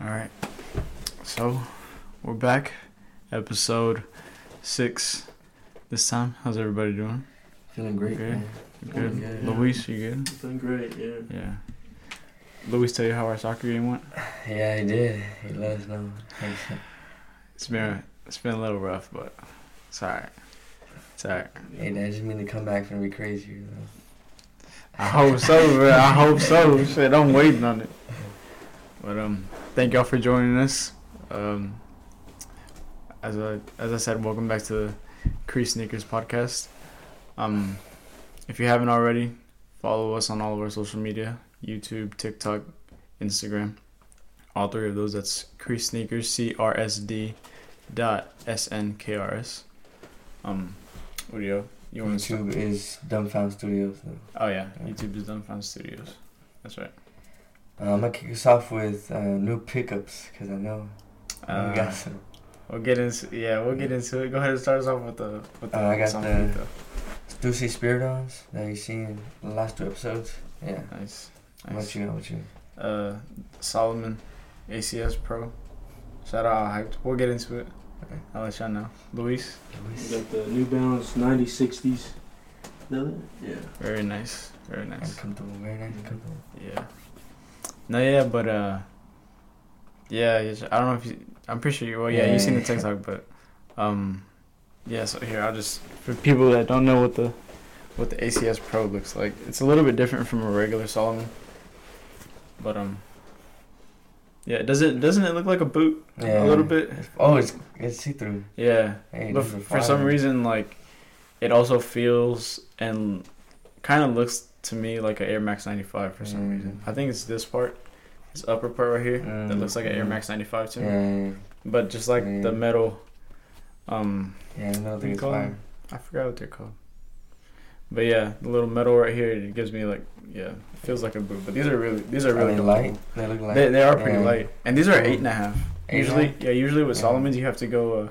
All right. So we're back. Episode six this time. How's everybody doing? Feeling great, Good. man. You Feeling good? good. Luis, you good? Feeling great, yeah. Yeah. Luis, tell you how our soccer game went? Yeah, he did. He let us know. It's been it's been a little rough, but it's alright. It's alright. Hey, that just mean to come back from be crazy. You know? I hope so, man. I hope so. Shit, I'm waiting on it. But um, thank y'all for joining us. Um, as I as I said, welcome back to the Crease Sneakers podcast. Um, if you haven't already, follow us on all of our social media: YouTube, TikTok, Instagram. All three of those. That's Crease Sneakers. C R S D dot S N K R S. Um, what do you you want to? YouTube is Dumbfound Studios. So. Oh yeah, YouTube is Dumbfound Studios. That's right. Uh, I'm gonna kick us off with uh, new pickups because I know Uh, we got some. We'll get into yeah, we'll get into it. Go ahead and start us off with the with the Uh, I got song the- beat, though. Stussy Spiridons that you seen in the last two episodes. Yeah. nice. What nice. you? What you? Uh, Salomon, ACS Pro. Shout out hyped. We'll get into it. Okay. I'll let y'all know. Luis, We got the New Balance 9060s. Yeah. very nice, very And nice. comfortable, very nice, comfortable. Yeah. No, yeah, but uh, yeah, I don't know if you. I'm pretty sure you. Well, yeah, Yeah, you seen the. TikTok, but um, yeah. So here, I'll just for people that don't know what the what the ACS Pro looks like. It's a little bit different from a regular Salomon, but um, yeah. Doesn't doesn't it look like a boot yeah. a little bit? Oh, it's it's see through. Yeah, Hey, but those are f- for some reason, like it also feels and kind of looks to me like an Air Max 95 for some Mm. reason. I think it's this part, this upper part right here, that Mm, looks like an Air mm. Max 95 to me. Yeah, But just like the Mm. metal, um, yeah, I know. What do Think you it's call fire. them? I forgot what they're called. But yeah, the little metal right here, it gives me like, yeah, it feels like a boot. But these are really, these are Are really they light? They look light. They, they are pretty Yeah. light, and these are Mm. eight and a half. Eight usually, half? yeah, usually with Yeah. Salomons you have to go a,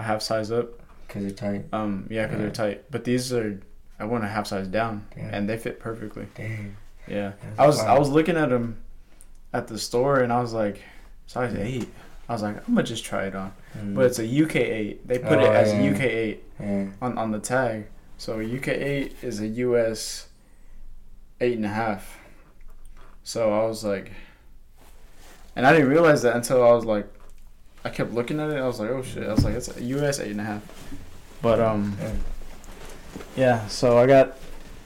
a half size up. Cause they're tight. Um, yeah, because Yeah. they're tight. But these are, I went a half size down, Yeah. and they fit perfectly. Dang. Yeah, That's I was fire. I was looking at them at the store, and I was like, size eight. I was like, I'm gonna just try it on. Mm. But it's a UK eight. They put Oh, it as yeah. a UK eight yeah. on on the tag. So UK eight is a US eight and a half. So I was like, and I didn't realize that until I was like, I kept looking at it. I was like, oh shit! I was like, it's a US eight and a half. But um, yeah. Yeah. So I got,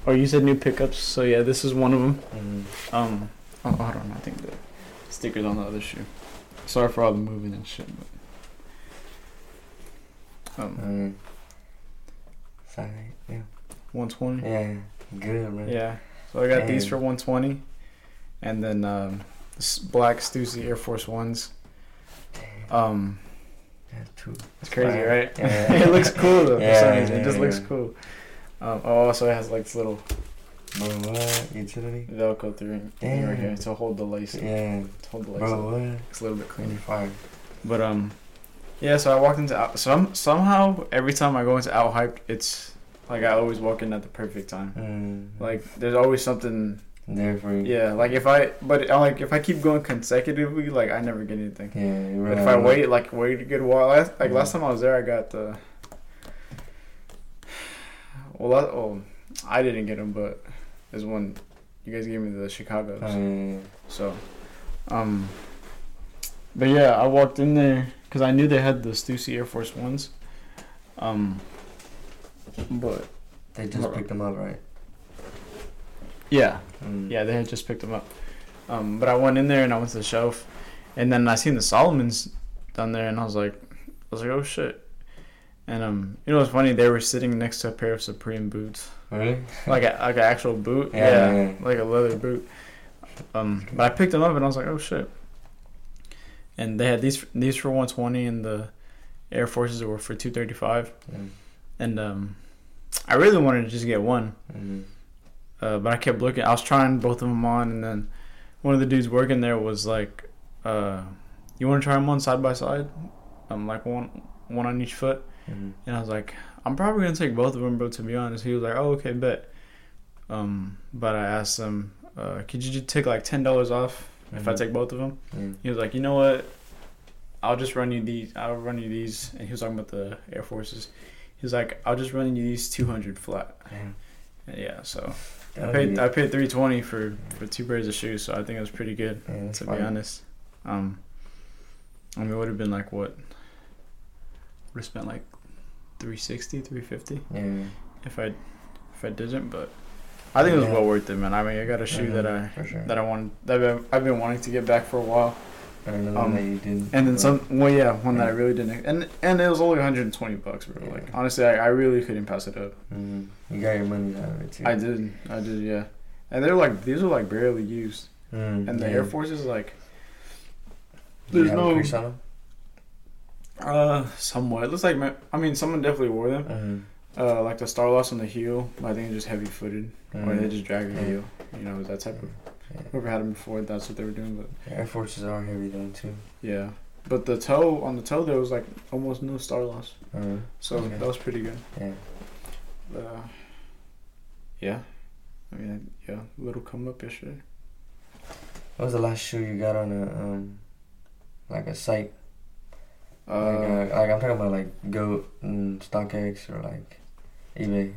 or you said new pickups. So yeah, this is one of them. Mm. Um, oh, hold on. I think the sticker's on the other shoe. Sorry for all the moving and shit. But, um, Mm. Sorry. Yeah. 120. Yeah. Good, man. Yeah. So I got these for 120, and then um, black Stussy Air Force Ones. Um, Yeah, it's crazy, right? Yeah. it looks cool though. for some Yeah. It just yeah, looks cool. Um, oh, so it has like this little Bro, what? Utility? Velcro thing thing right here to hold the lace. Yeah. To hold the lace. Bro, what? It's a little bit Clean cleaner. fire. But um, yeah. So I walked into out. Some somehow every time I go into out hyped, it's like I always walk in at the perfect time. Mm. Like there's always something. there for you. Yeah. Like if I but uh, like if I keep going consecutively, like I never get anything. Yeah. You But if I wait like wait a good while, last, like Yeah. last time I was there, I got the. Well, that, oh, I didn't get them, but there's one. You guys gave me the Chicago's. Oh, yeah, yeah, So, um, but yeah, I walked in there because I knew they had the Stussy Air Force Ones. Um, but They just picked them up, right? yeah, Mm. yeah, they had just picked them up. Um, but I went in there and I went to the shelf, and then I seen the Salomons down there, and I was like, I was like, oh shit. And um, you know what's funny? They were sitting next to a pair of Supreme boots, Really? like a, like an actual boot, Yeah, yeah, yeah. like a leather boot. Um, but I picked them up and I was like, oh shit. And they had these these for 120 and the Air Forces were for 235. Mm. And um, I really wanted to just get one, Mm. uh, but I kept looking. I was trying both of them on, and then one of the dudes working there was like, uh, "You want to try them on side by side? Um, like one one on each foot." Mm. And I was like, "I'm probably gonna take both of them, bro." To be honest, he was like, "Oh, okay, bet." Um, but I asked him, uh, "Could you just take like ten dollars off if I Mhm. take both of them. Yeah. He was like, you know what? I'll just run you these. I'll run you these. And he was talking about the Air Forces. He was like, I'll just run you these 200 flat. And yeah, so I paid be- I paid 320 for for two pairs of shoes. So I think it was pretty good yeah, to fine. be honest. Um, I mean, it would have been like what? Would have spent like 360, 350 Yeah. if I if I didn't, but I think it was Yeah. well worth it, man. I mean, I got a shoe that I sure. that I wanted that I've been, I've been wanting to get back for a while, I um, that you did. and then but- some. Well, yeah, one that I really didn't, and and it was only 120 bucks, bro. Yeah. Like honestly, I, I really couldn't pass it up. Mhm. You got your money out of it too. I did, I did, yeah. And they're like these are like barely used, Mm, and the yeah. Air Force is like there's have no- crease on them? Uh somewhat. It looks like ma- I mean someone definitely wore them. Mhm. Uh, like the star loss on the heel, but I think it's just heavy footed, or they just drag the heel. You know, that type of. Yeah. Whoever had them before, that's what they were doing. But Air Forces are heavy though too. yeah, but the toe on the toe there was like almost no star loss, Uh, so Okay. that was pretty good. yeah. But, uh, yeah, I mean, yeah, little come up yesterday. What was the last shoe you got on a um, like a site? Uh, like, uh, like I'm talking about like Goat and StockX or like eBay.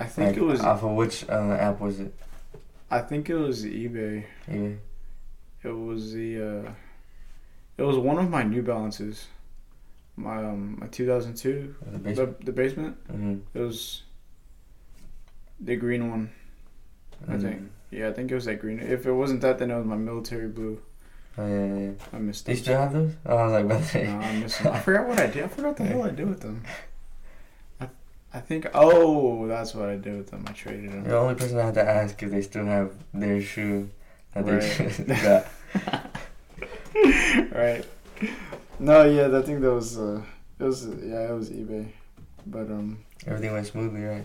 I think like, it was. off of which uh, app was it? I think it was eBay. eBay. It was the. Uh, it was one of my New Balances. My um my 2002 the the basement. the basement. Mm-hmm. It was the green one. I Mm. think. Yeah, I think it was that green. If it wasn't that, then it was my military blue. Oh yeah, yeah. yeah. I missed They it. still have those? Oh, I was like, No. I missed them. I forgot what I did. I forgot the hell I did with them. I, I think. Oh, that's what I did with them. I traded You're them. the only person I had to ask if they still have their shoe that Right. just got. right. No, yeah, I think that was. Uh, it was. Yeah, it was eBay. But um, Everything went smoothly, right?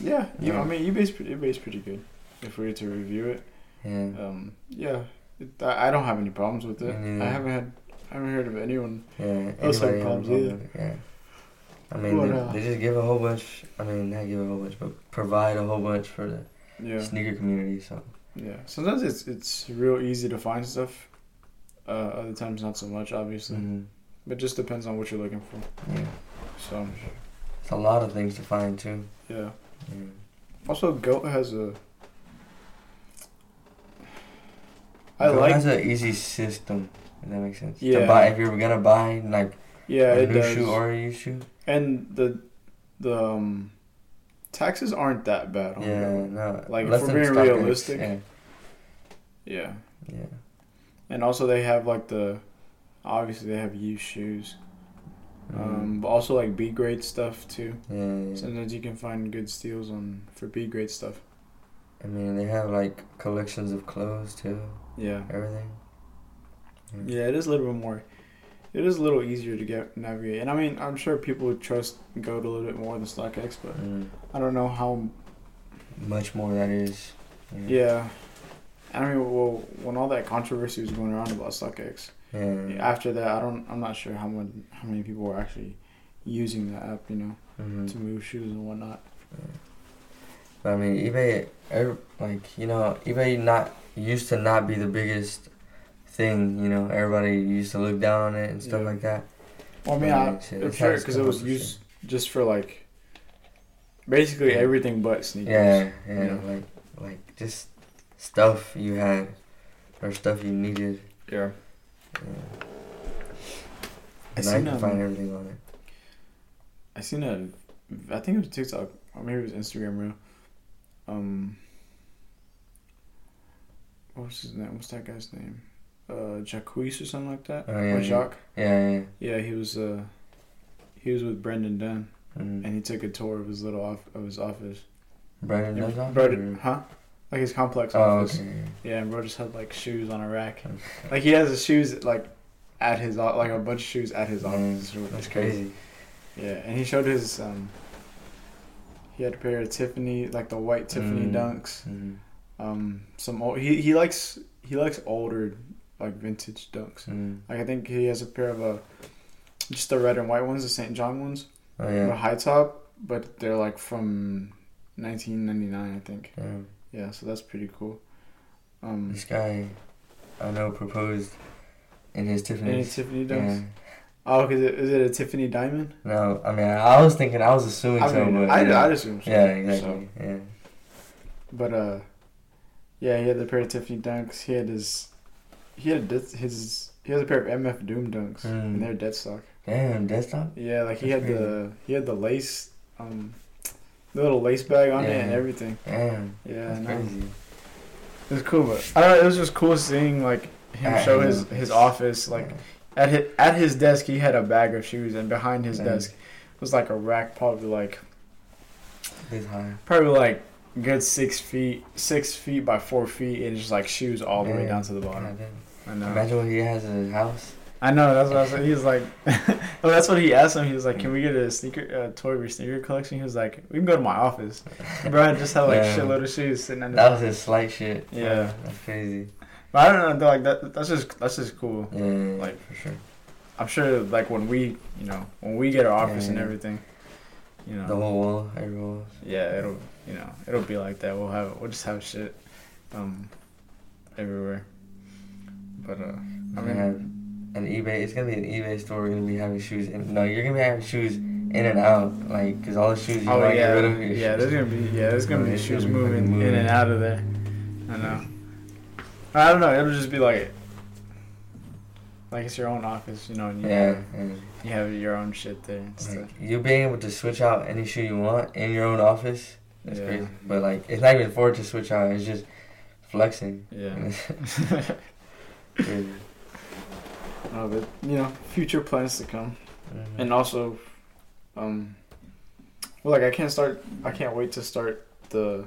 yeah, you, I mean, eBay's pretty, eBay's pretty good. If we were to review it, Yeah. um, yeah, it, I, don't have any problems with it. Neither. I haven't had. I haven't heard of anyone. Yeah. Those have anybody have a problems either. Yeah. I mean, But, they, uh, they just give a whole bunch. I mean, not give a whole bunch, but provide a whole bunch for the Yeah. sneaker community. So Yeah, sometimes it's it's real easy to find stuff. Uh, other times not so much, obviously. mhm. But just depends on what you're looking for. yeah, So it's a lot of things to find too. yeah. Yeah. Also, Goat has a. I Goat like. has an easy system. If that makes sense. Yeah. To buy if you're gonna buy like yeah, a new does. shoe or a used shoe. and the the um, taxes aren't that bad. On Yeah. No. Like, if we're being realistic, Yeah. Yeah, Yeah. and also they have like the. Obviously, they have used shoes. Mhm. Um, but also like B grade stuff too. yeah, yeah. Sometimes you can find good steals on for B grade stuff. I mean, they have like collections of clothes too. Yeah. Everything. Yeah, it is a little bit more. It is a little easier to get navigate, and I mean, I'm sure people would trust Goat a little bit more than StockX, but Mm. I don't know how. Much more that is. Yeah, I mean, well, when all that controversy was going around about StockX, Yeah. after that, I don't, I'm not sure how much, how many people were actually using the app, you know, Mhm. to move shoes and whatnot. But I mean, eBay, like you know, eBay not used to not be the biggest thing. You know, everybody used to look down on it and stuff Yeah. like that. Well, I mean, I, like, it's sure because it was used just for like, basically Yeah. everything but sneakers. Yeah, yeah, Yeah. like like just stuff you had or stuff you needed. Yeah. Yeah. I Now you seen can um, find everything on it. I seen a, I think it was TikTok or maybe it was Instagram reel. Um, what was his name? What's that guy's name? Uh, Jacques or something like that. Oh, yeah, or. Jacques. Yeah, yeah. Yeah, he was. Uh, he was with Brendan Dunne, Mm. and he took a tour of his little off of his office. Brandon Yeah, does off. Brendan, huh? Like his complex Oh, office. okay. Yeah, and bro just had like shoes on a rack. Like he has his shoes like at his like a bunch of shoes at his office. That's crazy. crazy. Yeah, and he showed his um. He had a pair of Tiffany, like the white Tiffany Mm. Dunks. Mm. Um, some old. He he likes he likes older like vintage Dunks. Mm. Like I think he has a pair of uh, just the red and white ones, the St. John ones, Oh the yeah. high top, but they're like from 1999, I think. yeah. Yeah, so that's pretty cool. Um, This guy, I know, proposed in his any Tiffany's. Tiffany Yeah. dunks? Oh, is it, is it a Tiffany diamond? No, I mean, I was thinking, I was assuming I so, but I, yeah. I'd assume so. yeah, so. exactly. Yeah. But uh, yeah, he had the pair of Tiffany dunks. He had his, he had his, his he has a pair of MF Doom dunks, Mm. and they're dead stock. Damn, desktop. Yeah, like he That's had the he had the lace, um, the little lace bag on it and everything. Damn, Yeah, that's crazy. it was cool, but I don't know. It was just cool seeing like him At show his his office. his office. Like Yeah. at his at his desk, he had a bag of shoes, and behind his desk was like a rack, probably like this high. probably like good six feet, six feet by four feet, and just like shoes all the way down to the bottom. God. I know. Imagine when he has a house. I know. That's what I was. He was like, well, that's what he asked him. He was like, "Can we get a sneaker, uh, toy or sneaker collection?" He was like, "We can go to my office." Bro, I just had like Yeah. shitload of shoes sitting in That was his slight shit. Yeah. that's crazy. But I don't know. though, Like that. That's just that's just cool. Yeah, yeah, Like- for sure. I'm sure like when we, you know, when we get our office and everything, you know, The whole wall, every wall. yeah, it'll, you know, it'll be like that. We'll have, we'll just have shit, um, everywhere. But uh, I We're mean, gonna have an eBay. It's gonna be an eBay store. We're gonna be having shoes. In, no, you're gonna be having shoes in and out, like, cause all the shoes you oh yeah, get rid of. yeah. There's gonna be yeah, there's gonna be shoes gonna be moving, fucking in and out of there. I know. I don't know. It'll just be like, like it's your own office, you know, and you Yeah, have, and you have your own shit there and stuff. like, you being able to switch out any shoe you want in your own office. That's Yeah. crazy. But like, it's not even for it to switch out. It's just flexing. Yeah. Crazy. No, but you know, future plans to come. Mhm. and also um well like i can't start i can't wait to start the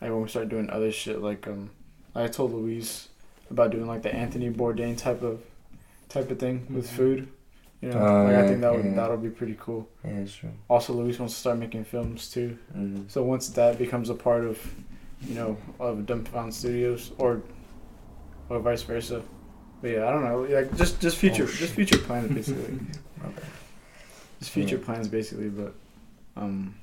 like when we start doing other shit like um i told luis about doing like the anthony bourdain type of type of thing with Mhm. food you know Oh, like i think that would yeah. that'll be pretty cool. Yeah, true. also luis wants to start making films too. Hmm so once that becomes a part of you know of dumbfound studios or or vice versa. But yeah i don't know. Like just just future Oh, just future plans basically. Just future Yeah. plans basically but um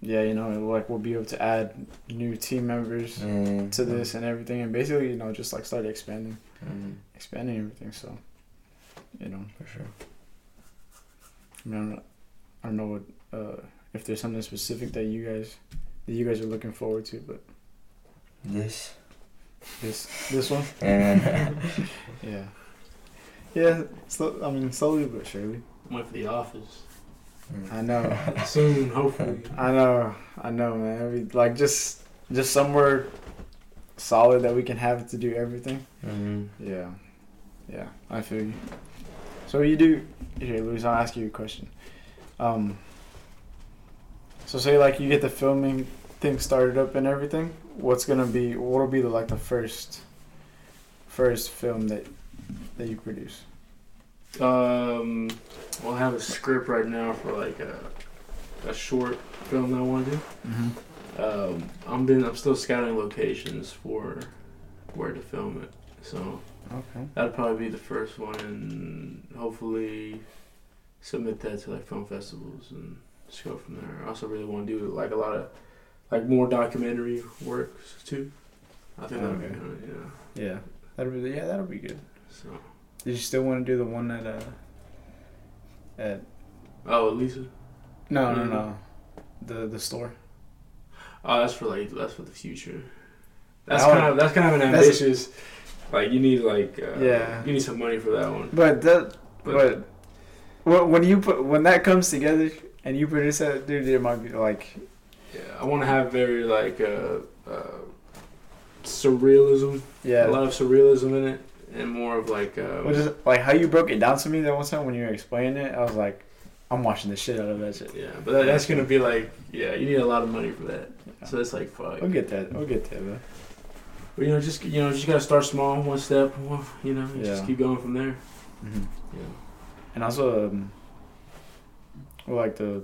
yeah you know like we'll be able to add new team members Yeah. to this and everything and basically you know just like start expanding Mhm, expanding everything so you know for sure. I, mean, I, don't, I don't know what uh if there's something specific that you guys that you guys are looking forward to but This. this this one Yeah. yeah yeah so i mean slowly but surely Went for the office. i know Soon, hopefully. I know, I know, man. We like just just somewhere solid that we can have to do everything. hmm Yeah, yeah, I feel you. So you do here, Luis. I'll ask you a question. Um. So say like you get the filming thing started up and everything. What's gonna be? What'll be the like the first, first film that that you produce? Um, well, I have a script right now for like a, a short film that I want to do. Mm-hmm. Um, I'm been I'm still scouting locations for where to film it. So Okay. that'll probably be the first one, and hopefully submit that to like film festivals and just go from there. I also really want to do like a lot of like more documentary work too. I think that'd be Okay. good. Yeah. Yeah, that'll be yeah, that'll be good. So Did you still want to do the one at uh? At oh, Lisa. no no Mhm. no, the the store. Oh, that's for like that's for the future. That's That kind one- of that's kind of an ambitious. Like you need like uh, Yeah. you need some money for that one. But that, But, but when you put when that comes together and you produce that, dude, it might be like yeah, I want to have very like uh, uh, surrealism, yeah. a lot of surrealism in it, and more of like uh, Which is like how you broke it down to me that one time when you were explaining it. I was like, I'm watching the shit out of that shit. yeah. But that, that's gonna be like yeah, you need a lot of money for that. So it's like fuck. We'll get that. We'll get there, man. But you know, just you know, just gotta start small, one step. one- You know, and just keep going from there. Mm-hmm. Yeah. And also, um, we'll like the.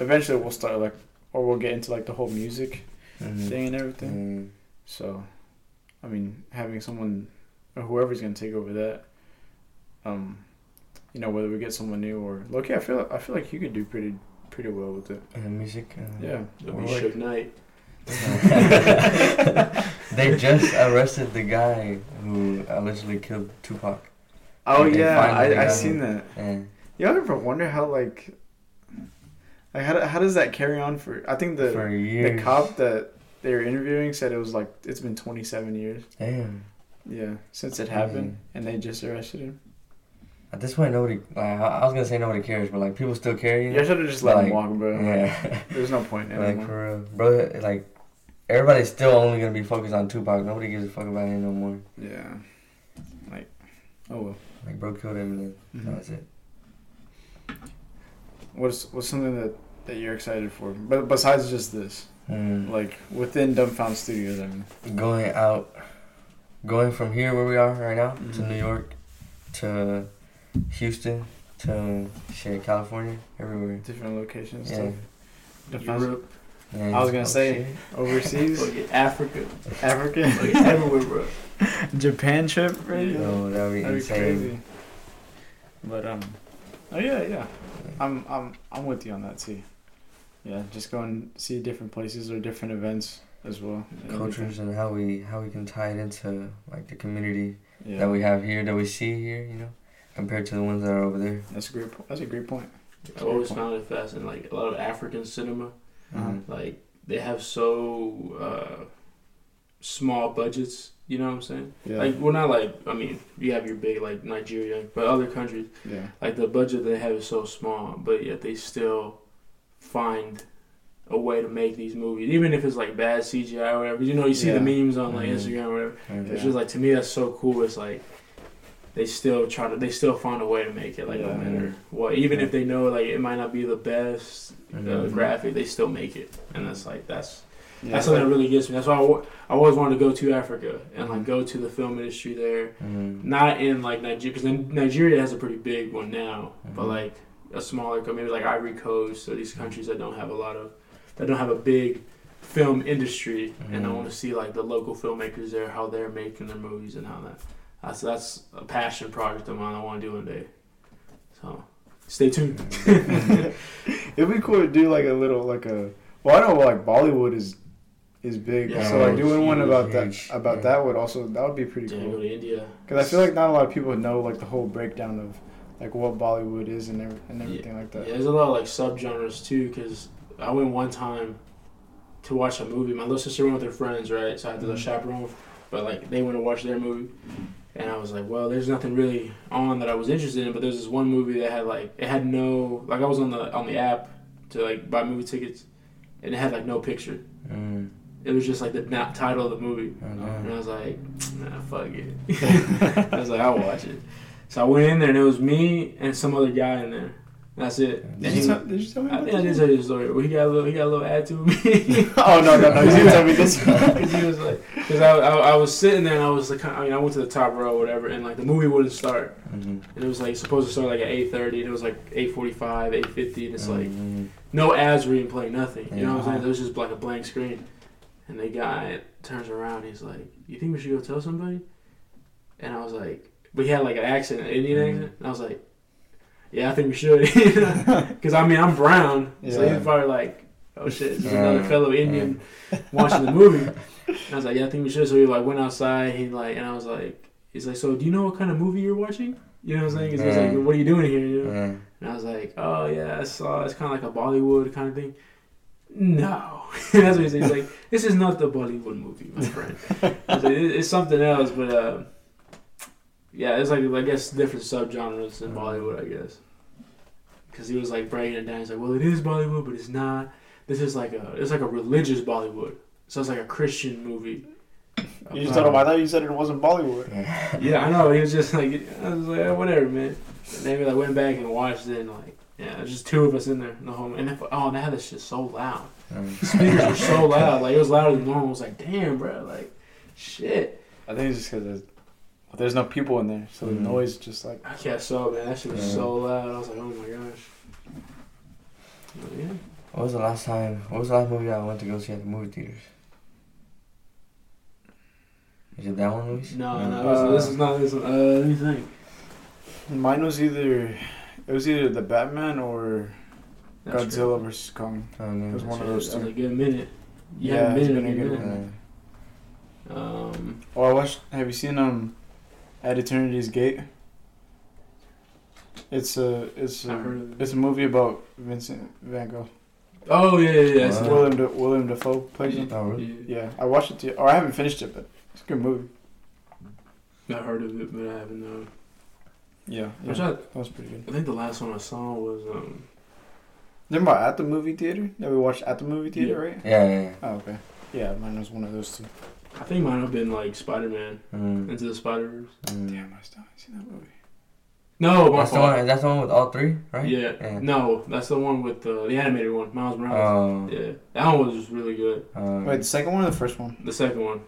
Eventually, we'll start like, or we'll get into like the whole music hmm thing and everything. So, I mean, having someone or whoever's gonna take over that, um, you know, whether we get someone new or look, yeah, I feel I feel like you could do pretty pretty well with it. And music. Uh, Yeah. It'll Or be like- Suge Knight. they just arrested the guy who allegedly killed Tupac. Oh Like, they yeah, I I seen that. And You ever wonder how like, like how, how does that carry on for? I think the the cop that they were interviewing said it was like it's been 27 years. Damn. Yeah, since it happened, and they just arrested him. At this point, nobody. Like, I I was gonna say nobody cares, but like people still care. You You know? should have just let him walk, bro. Yeah. There's no point in it. like for real, bro. Like everybody's still only gonna be focused on Tupac. Nobody gives a fuck about him no more. Yeah, like, oh well. Like bro killed Eminem. Mhm. That it. What's what's something that that you're excited for? But besides just this, Mm. like within Dumbfound Studios, I mean. Going out, going from here where we are right now to Mhm. New York, to Houston, to shit California, everywhere. different locations. Yeah. stuff. Dumbfound- Europe, And- I was gonna oh, say shit. overseas, fucking Africa, Africa, fucking everywhere, bro. Japan trip, right? Yeah. Oh, that'd be That'd be crazy. But um, oh yeah, yeah. I'm I'm I'm with you on that too. Yeah, just go and see different places or different events as well. and Cultures everything. and how we how we can tie it into like the community Yeah, that we have here, that we see here, you know, compared to the ones that are over there. that's a great. po- That's a great point. I've always found it fascinating. Like a lot of African cinema, Uh-huh. Mhm. like they have so uh, small budgets. You know what I'm saying? Yeah, Like, well, not like I mean, you have your big like Nigeria, but other countries, yeah, like the budget they have is so small, but yet they still find a way to make these movies, even if it's like bad CGI or whatever. You know, you see the memes on like Mhm. Instagram or whatever. Mhm. It's just like to me that's so cool. It's like they still try to they still find a way to make it like no matter what. Even if they know like it might not be the best uh, Mhm. graphic, they still make it, and that's like that's yeah. that's something that really gets me. That's why I, always wanted to go to Africa and like go to the film industry there. Mhm. Not in like Nigeria because Nigeria has a pretty big one now, but Mhm. like a smaller maybe like Ivory Coast or these countries that don't have a lot of that don't have a big film industry, and I Mhm. want to see like the local filmmakers there how they're making their movies and how that. That's that's a passion project of mine. I want to do one day. So stay tuned. It'd be cool to do like a little like a. Well, I know like Bollywood is is big, Yeah, so like it's doing one about huge, that about yeah. that would also that would be pretty Yeah, go cool. to India. Because I feel like not a lot of people know like the whole breakdown of like what Bollywood is and every, and everything like Yeah, that. there's a lot of like subgenres too. Cause I went one time to watch a movie. My little sister went with her friends, right? So I had to Mhm. chaperone, but like they went to watch their movie, and I was like, well, there's nothing really on that I was interested in. But there's this one movie that had like it had no like I was on the on the app to like buy movie tickets, and it had like no picture. Mm. It was just like the na- title of the movie. Oh, And. I was like, nah, fuck it. I was like, I'll watch it. So I went in there and it was me and some other guy in there. That's it. Did he- you, tell, did you tell me I think I did tell you the story. Well, he got a little, he got a little attitude with me. oh no no no! You didn't tell me this. Because he was like, because I, I, I was sitting there and I was like, I mean, I went to the top row or whatever, and like the movie wouldn't start, Mhm. and it was like supposed to start like at eight thirty, and it was like eight forty five, eight fifty, and it's like Mhm. no ads were even playing, nothing. You know what I'm saying? It was just like a blank screen. And the guy turns around, he's like, "You think we should go tell somebody?" And I was like, "We had like an accent, an Indian Mhm. accent." And I was like, "Yeah, I think we should," because I mean I'm brown, so Yeah. he's probably like, "Oh shit, this is another fellow Indian watching the movie." And I was like, "Yeah, I think we should." So he like went outside. He like, and I was like, "He's like, so do you know what kind of movie you're watching?" You know what I'm saying? He's like, "What are you doing here?" You know? And I was like, oh yeah, I saw it's kind of like a Bollywood kind of thing. No, that's what he said. He's like, this is not the Bollywood movie, my friend. Like, "It- it's something else, but uh, yeah, it's like I guess different subgenres in Bollywood, I guess. Because he was like breaking it down. He's like, well, it is Bollywood, but it's not. This is like a it's like a religious Bollywood. So it's like a Christian movie. You just told him. I thought you said it wasn't Bollywood. Yeah. Yeah, I know. He was just like, I was like, "Eh, whatever, man. And then we like went back and watched it, and like, yeah, there's just two of us in there in the home. And if, oh, and they had this shit so loud. Um, The speakers were so loud, like it was louder than normal. I was like, damn, bro, like, shit. I think it's just because there's, well, there's no people in there, so the Mhm. noise just like. I can't so man, that shit was Yeah. so loud. I was like, oh my gosh. But yeah. What was the last time? What was the last movie I went to go see at the movie theaters? Is it that one, Luis? No, no, Uh, this, this is not this one. Uh, let me think. Mine was either, it was either the Batman or That's Godzilla versus Kong. Oh, no. It was True. one of That those two. a two. good minute. Yeah, Yeah, it's minute, been a good minute. one. Um, Oh, I watched. Have you seen um, At Eternity's Gate? It's a it's a heard of it. it's a movie about Vincent Van Gogh. Oh yeah, yeah, yeah. it's Wow. William De, William Dafoe plays him. Oh, really? yeah. Yeah, I watched it. Too, or I haven't finished it, but it's a good movie. I heard of it, but I haven't known. Yeah, yeah Which I, that was pretty good. I think the last one I saw was um. Remember at the movie theater that we watched at the movie theater, Yeah. right? Yeah, yeah. yeah. Oh, okay. Yeah, mine was one of those two. I think mine have been like Spider Man Mm. Into the Spider Verse. Mm. Damn, I still haven't seen that movie. No, my That's the one. That's the one with all three, right? Yeah. Yeah. No, that's the one with the the animated one, Miles Morales. Oh. yeah, that one was just really good. um, Wait, the second one or the first one? The second one,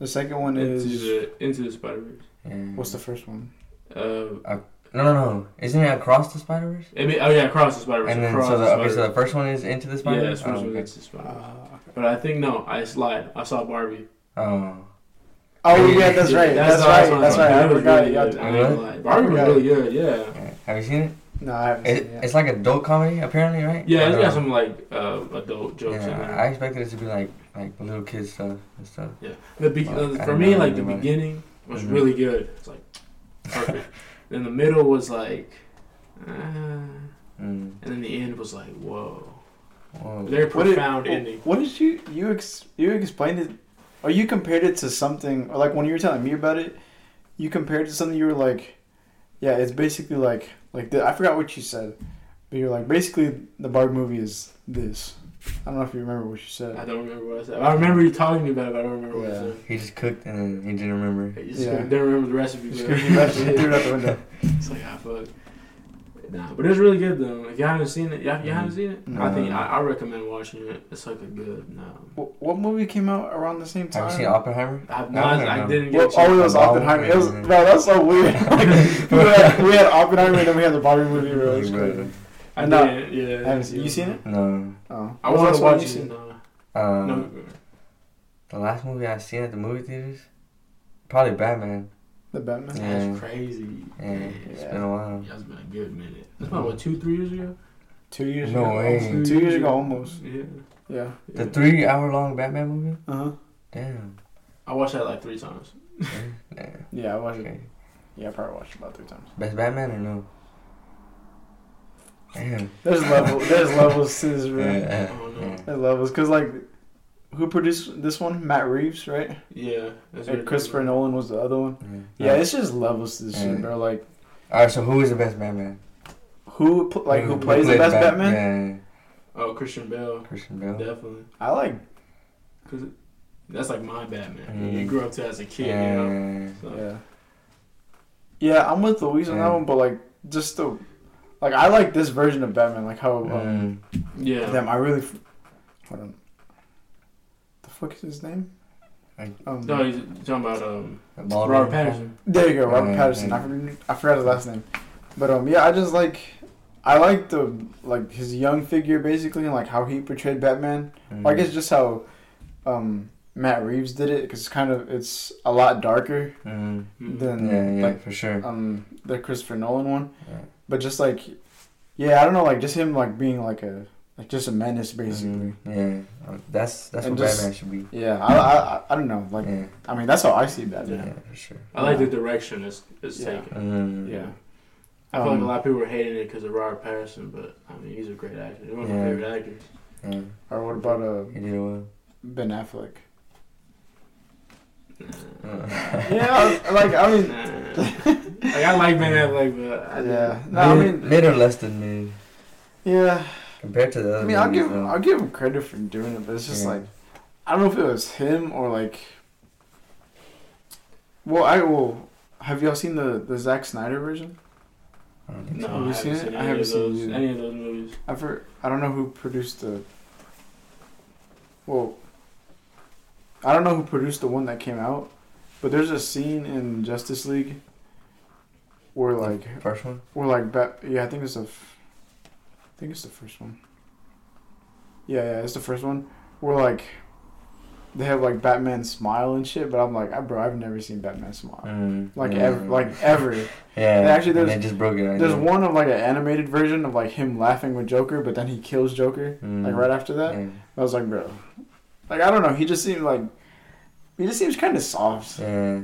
The second one Into is. the Into the Spider Verse. yeah. What's the first one? Uh, No, no, no. Isn't it across the Spider Verse? I mean, oh yeah, Across the Spider Verse. And then Across so the, the okay, so the first one is into the Spider yeah, Verse. that's first oh, one okay. Into the Spider Verse. Uh, But I think no, I lied. I saw Barbie. Oh. oh yeah, that's right. That's, the last right. That's right. I It was forgot. really Yeah, good. I ain't gonna. Barbie was Yeah. really good. Yeah. Yeah. Have you seen it? No, I haven't it seen it yet. it's like adult comedy, apparently, right? Yeah, it's got some like uh, adult jokes in Yeah, there. I expected it to be like like little kids stuff and stuff. Yeah, The be- Fuck, uh, for me, like the anybody. beginning was Mhm. really good. It's like perfect. then the middle was like, uh, Mm. and then the end was like, whoa, Whoa. very What did- profound ending. What did you you ex, you explained it, or you compared it to something, or like when you were telling me about it, you compared it to something. You were like, yeah, it's basically like like the, I forgot what you said, but you're like basically the Barbie movie is this. I don't know if you remember what you said. I don't remember what I said. I remember you talking to me about it, but I don't remember what I said. He just cooked and then he didn't remember. I just Yeah. didn't remember the recipe. Just but- because you left threw it out the window. It's like ah fuck. Nah, but it's really good though. If you haven't seen it, you, you haven't seen it. I think I, I recommend watching it. It's like a good. No, What, what movie came out around the same time? Have you seen Oppenheimer? I've No, not. no, I didn't get. Well, a chance. oh, it was Oppenheimer. It was bro. That's so weird. Like, we, had, we had Oppenheimer and then we had the Barbie movie. Bro. It was crazy. I know. didn't. Yeah. I haven't seen- you seen it? No. Oh, I want to one watch you it. seen? No. Um, no. The last movie I seen at the movie theaters, probably Batman. The Batman. Yeah. That's crazy. Yeah, it's Yeah. been a while. That's been a good minute. That's about what two, three years ago. Two years No ago. way. almost. Two years ago, almost. Yeah. Yeah. The three hour long Batman movie? Uh huh. Damn. I watched that like three times. Damn. Yeah, I watched it. Yeah, I probably watched it about three times. Best Batman or no? Damn. There's level. There's levels to this, bro. Yeah, Oh, no. yeah. There's levels, cause like, who produced this one? Matt Reeves, right? Yeah. And what- Christopher Nolan was the other one. Yeah. Yeah, it's just levels to this Yeah. shit, bro. Like, Alright, so who is the best Batman? who like who Who plays the best Bat- Batman? Oh, Christian Bale. Christian Bale. Definitely. I like. Cause that's like my Batman. Mm. You grew up to as a kid, yeah. you know. So, Yeah. Yeah, I'm with Luis on that one, but like, just the, like, I like this version of Batman. Like how um, Mm. yeah. them I really. f- Hold on. The fuck is his name? Like- Um, No, he's talking about um Robert Pattinson. there you go, Robert Yeah, Pattinson. I, forgot, I forgot his last name, but um, yeah, I just like, I like the like his young figure basically, and like how he portrayed Batman. Mm. Like it's just how, um, Matt Reeves did it because it's kind of it's a lot darker Mm. Mhm. than Yeah, yeah, like for sure. um the Christopher Nolan one. Yeah. But just like, yeah, I don't know, like just him like being like a like just a menace basically. Mm, yeah, Uh, that's that's And what just- Batman should be. Yeah, I, I I- I don't know, like Yeah, I mean that's how I see Batman. yeah, for sure. I like the direction it's, it's Yeah. taken. Mm. Yeah. I feel like a Um, lot of people were hating it because of Robert Pattinson, but I mean he's a great actor. He's one of my favorite actors. Yeah, Or what about uh he did well. Ben Affleck? Nah. Yeah, I- like I mean, Nah. like I like Ben Affleck, but I yeah. No, I mean, mid or less than mid yeah. Compared to the other. I mean, I'll give though. I'll give him credit for doing it, but it's just Yeah. like I don't know if it was him or like. Well, I will. Have y'all seen the the Zack Snyder version? No, have you I seen haven't it? seen I any haven't of seen those. Any of those movies. I've heard, I don't know who produced the. Well, I don't know who produced the one that came out, but there's a scene in Justice League where like First one. where like Bat. Yeah, I think it's the. F- I think it's the first one. Yeah, yeah, it's the first one where like they have like Batman smile and shit, but I'm like, I, bro, I've never seen Batman smile. Mm, Like yeah. ever, like ever. Yeah. Actually, there's- they just broke it. I There's one of like an animated version of like him laughing with Joker, but then he kills Joker Mm, like right after that. yeah. I was like, bro, like I don't know. He just seemed like He just seems kind of soft. Yeah,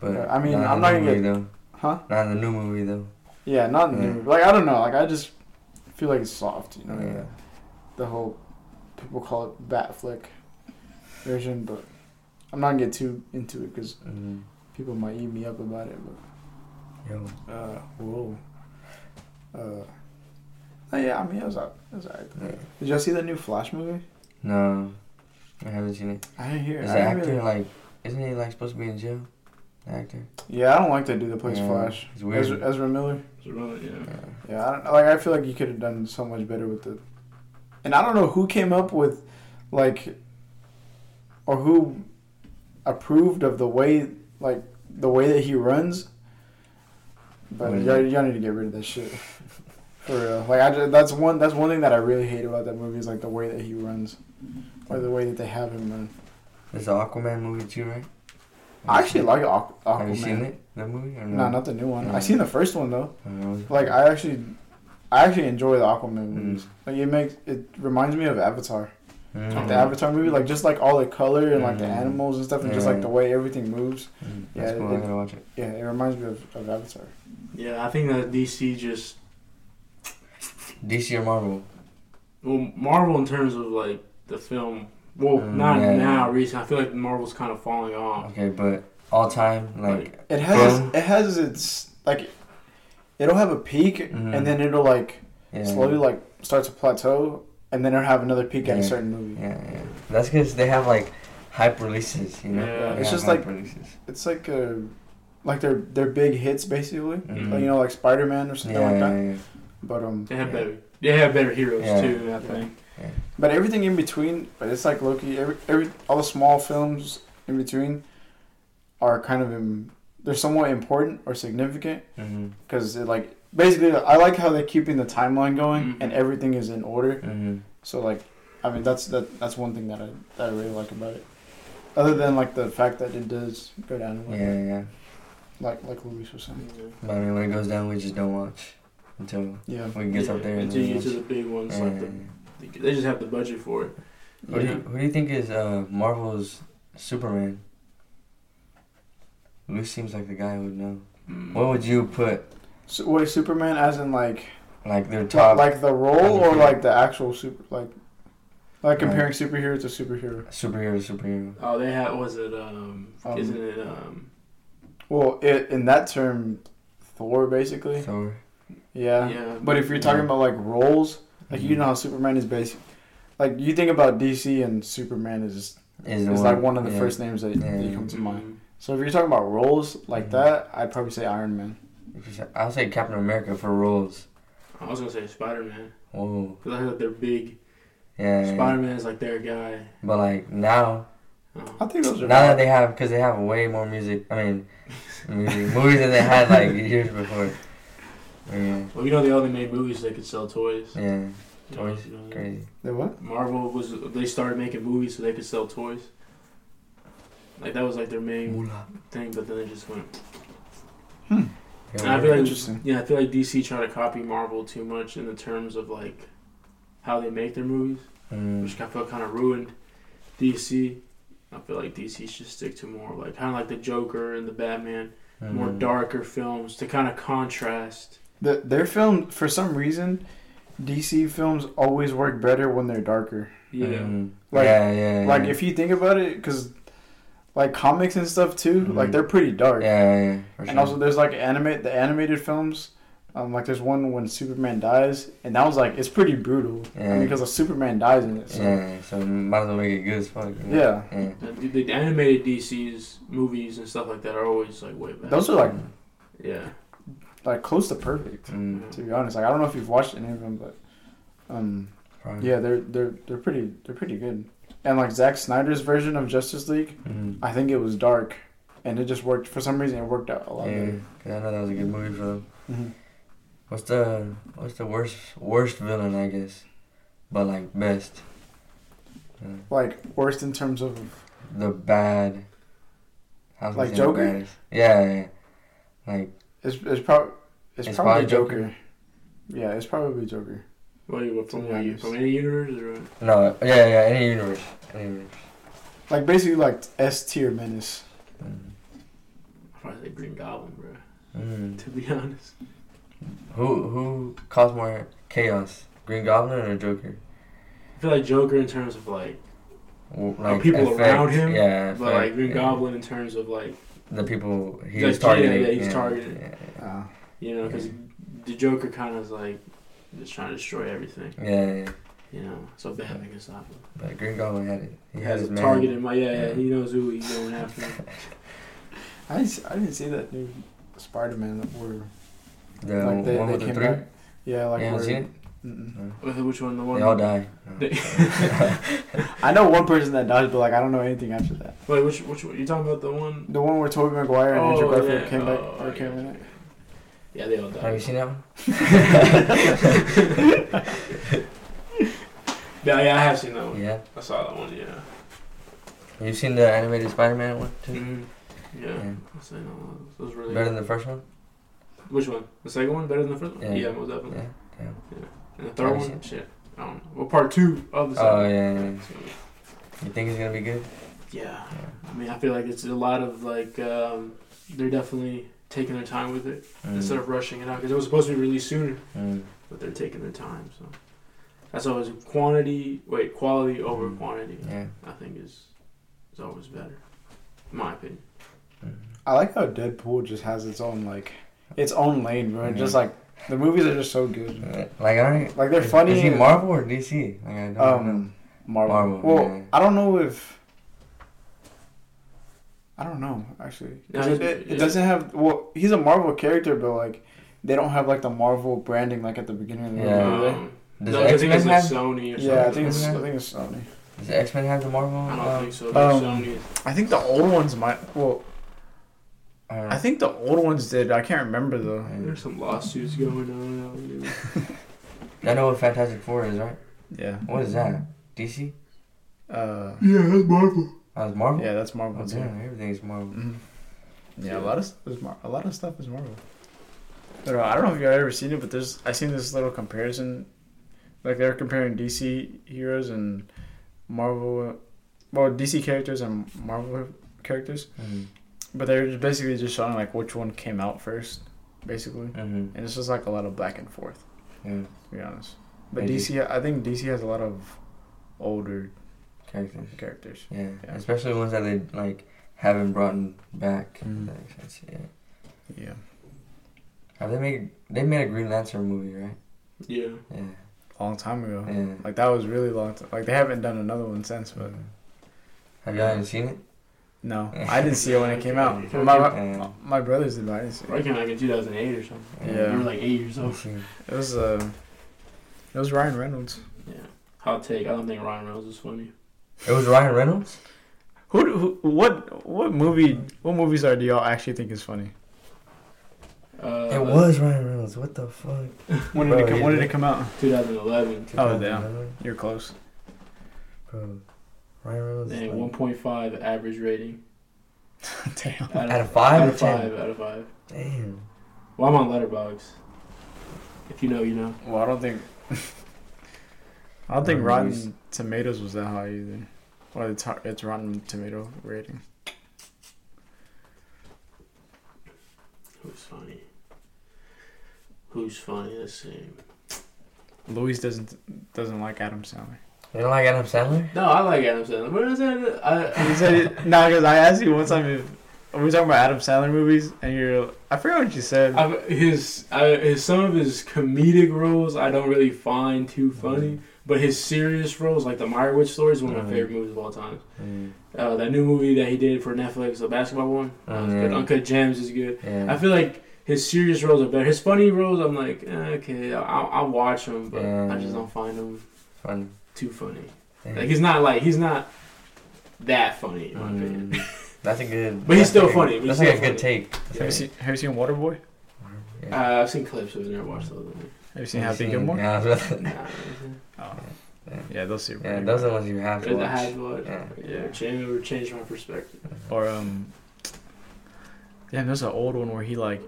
but Yeah, I mean, not I'm not gonna get- though. Huh? Not in the new movie though. Yeah, not in the Yeah. movie. Like I don't know. Like I just feel like it's soft. You know, Yeah. the whole people call it Batfleck version, but I'm not gonna get too into it because Mm. people might eat me up about it. Yo, But uh, whoa. Uh, oh yeah, I mean it was out. It was alright. yeah. Did y'all see the new Flash movie? no, I haven't seen it. I didn't hear. Is I the actor really- like? Isn't he like supposed to be in jail? The actor. Yeah, I don't like that dude that plays Yeah, Flash. It's weird. Ezra, Ezra Miller. So yeah. Yeah. Yeah, I don't like. I feel like you could have done so much better with it. And I don't know who came up with, like, or who approved of the way, like, the way that he runs. But What is y'all, y'all need to get rid of that shit. For real, like I just, that's one that's one thing that I really hate about that movie is like the way that he runs, or the way that they have him run. There's an Aquaman movie too, right? I actually like Aqu- Aquaman. Have you seen it? That movie? Or no? No, not the new one. No. I seen the first one though. Like I actually, I actually enjoy the Aquaman Mm. movies. Like it makes it reminds me of Avatar, mm, like the Avatar movie. Like just like all the color and like the Mm. animals and stuff, and just like the way everything moves. mm, Yeah, That's cool. it- I gotta watch it. Yeah, it reminds me of, of Avatar. Yeah, I think that DC just DC or Marvel? well Marvel in terms of like the film. Well, Mm, not yeah. now. Recent, I feel like Marvel's kind of falling off. Okay, but all time like It has Boom. it has its like, it'll have a peak Mhm. and then it'll like yeah, slowly like start to plateau, and then it'll have another peak at a certain movie. Yeah, yeah. That's because they have like hype releases, you know. Yeah, it's just hype like- releases. It's like a, like their their big hits basically. Mhm. Like, you know, like Spider Man or something yeah, like that. yeah. But um, They have Yeah. better. They have better heroes Yeah. too. I Yeah. But everything in between, but it's like Loki. Every, every all the small films in between are kind of in, they're somewhat important or significant Mm-hmm. because like basically I like how they're keeping the timeline going Mhm. and everything is in order. Mm-hmm. So like, I mean that's that that's one thing that I that I really like about it. Other than like the fact that it does go down, a little Yeah, yeah. like like Luis was saying. But I mean, when it goes down, we just don't watch until Yeah. we get up there. and until you get to the big ones, Yeah, like the, yeah. They just have the budget for it. Who, do you, who do you think is uh, Marvel's Superman? Luis seems like the guy who would know. Mm. What would you put So, wait, Superman as in like like their top like the role or like the actual super like like Right. comparing superhero to superhero. superhero to superhero? Oh, they had was it um, Um, isn't it um Well, it in that term, Thor basically. Thor. Yeah. yeah But if you're talking Yeah. about like roles, like you Mhm. know how Superman is basic. Like you think about DC and Superman is just, Is the is like one of the yeah. first names that, that come to mind. Mm. So if you're talking about roles like Mhm. that, I'd probably say Iron Man. If you say- I'll say Captain America for roles. I was gonna say Spider Man Whoa. because I heard they're big. Yeah. yeah. Spider Man is like their guy. But like now, I Oh. think those are now that they have, because they have way more music. I mean, music, movies than they had like years before. Yeah. Well, you know they only made movies so they could sell toys. Yeah. Toys. you know, Crazy. they what? Marvel was they started making movies so they could sell toys. Like that was like their main Moolah. thing, but then they just went. Yeah, And I feel like Interesting. yeah, I feel like DC tried to copy Marvel too much in the terms of like how they make their movies, Mm, which I feel kind of ruined DC. I feel like DC should stick to more like kind of like the Joker and the Batman, more mm. darker films to kind of contrast. The, their film for some reason, DC films always work better when they're darker. Yeah, Mm. Like- yeah, yeah, yeah. Like if you think about it, because like comics and stuff too, like Mhm. they're pretty dark. Yeah, yeah, yeah. And sure. also, there's like animate the animated films. Um, like there's one when Superman dies, and that was like it's pretty brutal. I Yeah. mean, because of Superman dies in it. So. yeah, yeah, so might as well make it good as fuck. Yeah. Yeah. And the, the animated DC's movies and stuff like that are always like way better. Those are like yeah, like close to perfect. Mm, To be honest, like I don't know if you've watched any of them, but um, probably. yeah, they're they're they're pretty they're pretty good. And like Zack Snyder's version of Justice League, Mm. I think it was dark, and it just worked for some reason. It worked out a lot Yeah, I know that was a good movie for them. Mhm. What's the what's the worst worst villain I guess, but like best. Yeah. Like worst in terms of The bad. Like Joker? Yeah, yeah. Like it's it's probably it's, It's probably probably Joker. Joker. Yeah, it's probably Joker. what you from what, you- from any universe or no, yeah, yeah. Any universe, any universe. Like basically like S tier menace. Mm. I'd probably say Green Goblin, bro. Mm. To be honest. Who who caused more chaos? Green Goblin or Joker? I feel like Joker in terms of like, W- Like people around him, Yeah, but like Green yeah. Goblin in terms of like, The people he Like, was targeting. yeah, he's yeah, targeting. Yeah, Uh, you know, because the Joker kind of is like just trying to destroy everything. yeah, yeah. You know, so Batman can stop him. But Green Goblin had it. He He had has his a target in my yeah, yeah. Yeah. He knows who he's going after. I didn't see, I didn't see that new Spider Man where The Like, they- one they with the came three. back? yeah like you haven't where, seen it? Mm-mm. Which one? The one. They all die. I know one person that dies, but like I don't know anything after that. Wait, which which one? You talking about the one? The one where Tobey Maguire and Andrew Oh, Garfield yeah. came back Oh, or yeah. came in it. Yeah, they all died. Have you seen that one? Yeah, yeah, I have seen that one. Yeah. I saw that one. Yeah. Have you seen the animated Spider-Man one too? hmm Yeah. Yeah. I say no. That was really Better than the first one? Which one? The second one better than the first one? Yeah. Yeah, most definitely. Yeah. Damn. And the third one? Shit. I don't know. Well, part two of the Oh second. yeah, yeah. So, You think it's gonna be good? yeah. Yeah. I mean, I feel like it's a lot of like um, they're definitely taking their time with it Mm. instead of rushing it out because it was supposed to be released sooner, Mm. but they're taking their time. So that's always quantity. Wait, quality over Mm. quantity. Yeah. I think is is always better, in my opinion. Mm. I like how Deadpool just has its own like its own lane, bro. Yeah. Just like the movies are just so good. Like I don't. Like they're is- funny. Is he Marvel or DC? Like, I don't know. Um, Marvel. Marvel, Well, yeah. I don't know if. I don't know actually. 'Cause No, it, it, it doesn't have. Well, he's a Marvel character, but like, they don't have like the Marvel branding like at the beginning of the Yeah. movie. do they? Um, Does no, I think X-Men it's like have? Sony or something. Yeah, I think it's. I X-Men? think it's Sony. Does X Men have the Marvel? I don't um, think so. Um, Sony. I think the old ones might. Well, uh, I think the old ones did. I can't remember though. There's some lawsuits going on. I know what Fantastic Four is, right? Yeah. What is that? DC? Uh. Yeah, that's Marvel. Oh, it's Marvel. Yeah, that's Marvel Oh, too. damn, everything's Marvel. hmm Yeah, Yeah. a lot of stuff is Mar- a lot of stuff is Marvel. But uh, I don't know if you've ever seen it, but there's I seen this little comparison, like they're comparing DC heroes and Marvel, well DC characters and Marvel characters, Mm-hmm. But they're basically just showing like which one came out first, basically, Mm-hmm. and it's just like a lot of back and forth, Yeah. to be honest. But Maybe. DC, I think DC has a lot of older Characters. characters. Yeah. Yeah. Especially ones that they like haven't brought back. Mhm. If that makes sense. Yeah. Yeah, Have they made they made a Green Lantern movie, right? Yeah. Yeah. a long time ago. Yeah. Like that was really long. T- like they haven't done another one since, but. Have y'all even seen it? No, I didn't see it when it came out. My, my, my brothers did, but I didn't see Probably it. came out like in 2008 or something. Yeah. We were like eight years old. It was uh, it was Ryan Reynolds. Yeah. Hot take. I don't think Ryan Reynolds is funny. It was Ryan Reynolds. Who, who what what movie what movies are do y'all actually think is funny? Uh, it was Ryan Reynolds. What the fuck? When Bro, did it come, he when did did. it come out? 2011. Oh, damn. You're close. Bro, Ryan Reynolds. And like- 1.5 average rating. Damn. Out Out of five Out or of ten? five. Out of five. Damn. Well, I'm on Letterboxd. If you know, you know. Well, I don't think. I don't think Rotten movies. Tomatoes was that high either. Or it's it's Rotten Tomato rating. Who's funny? Who's funny? Let's see. Louis doesn't doesn't like Adam Sandler. You don't like Adam Sandler? No, I like Adam Sandler. What is that? I, He said, "No, because I asked you one time if we were talking about Adam Sandler movies, and you're I forgot what you said. I, his, I, his some of his comedic roles I don't really find too funny, but his serious roles, like the Meyerowitz story, is one of my Mhm. favorite movies of all time. Mm. Uh, that new movie that he did for Netflix, the basketball one, that was Oh, good. Uncut Gems is good. Yeah. I feel like his serious roles are better. His funny roles, I'm like, eh, okay, I'll, I'll watch them, but Yeah. I just don't find them Funny. Too funny. Yeah. Like he's not like he's not that funny in my opinion. Mm. That's a good. But he's still like a- funny, but That's he's like a still good funny. take. have you seen Have you seen Waterboy? Yeah. Uh, I've seen clips, but I've never watched those. Have you seen Have Happy you Gilmore? Yeah, I was about Nah, Oh, yeah. yeah, those two. are Yeah, those are the ones you have to I watch. had to watch. Yeah. Yeah, change or change my perspective. Or um, yeah, there's an old one where he like,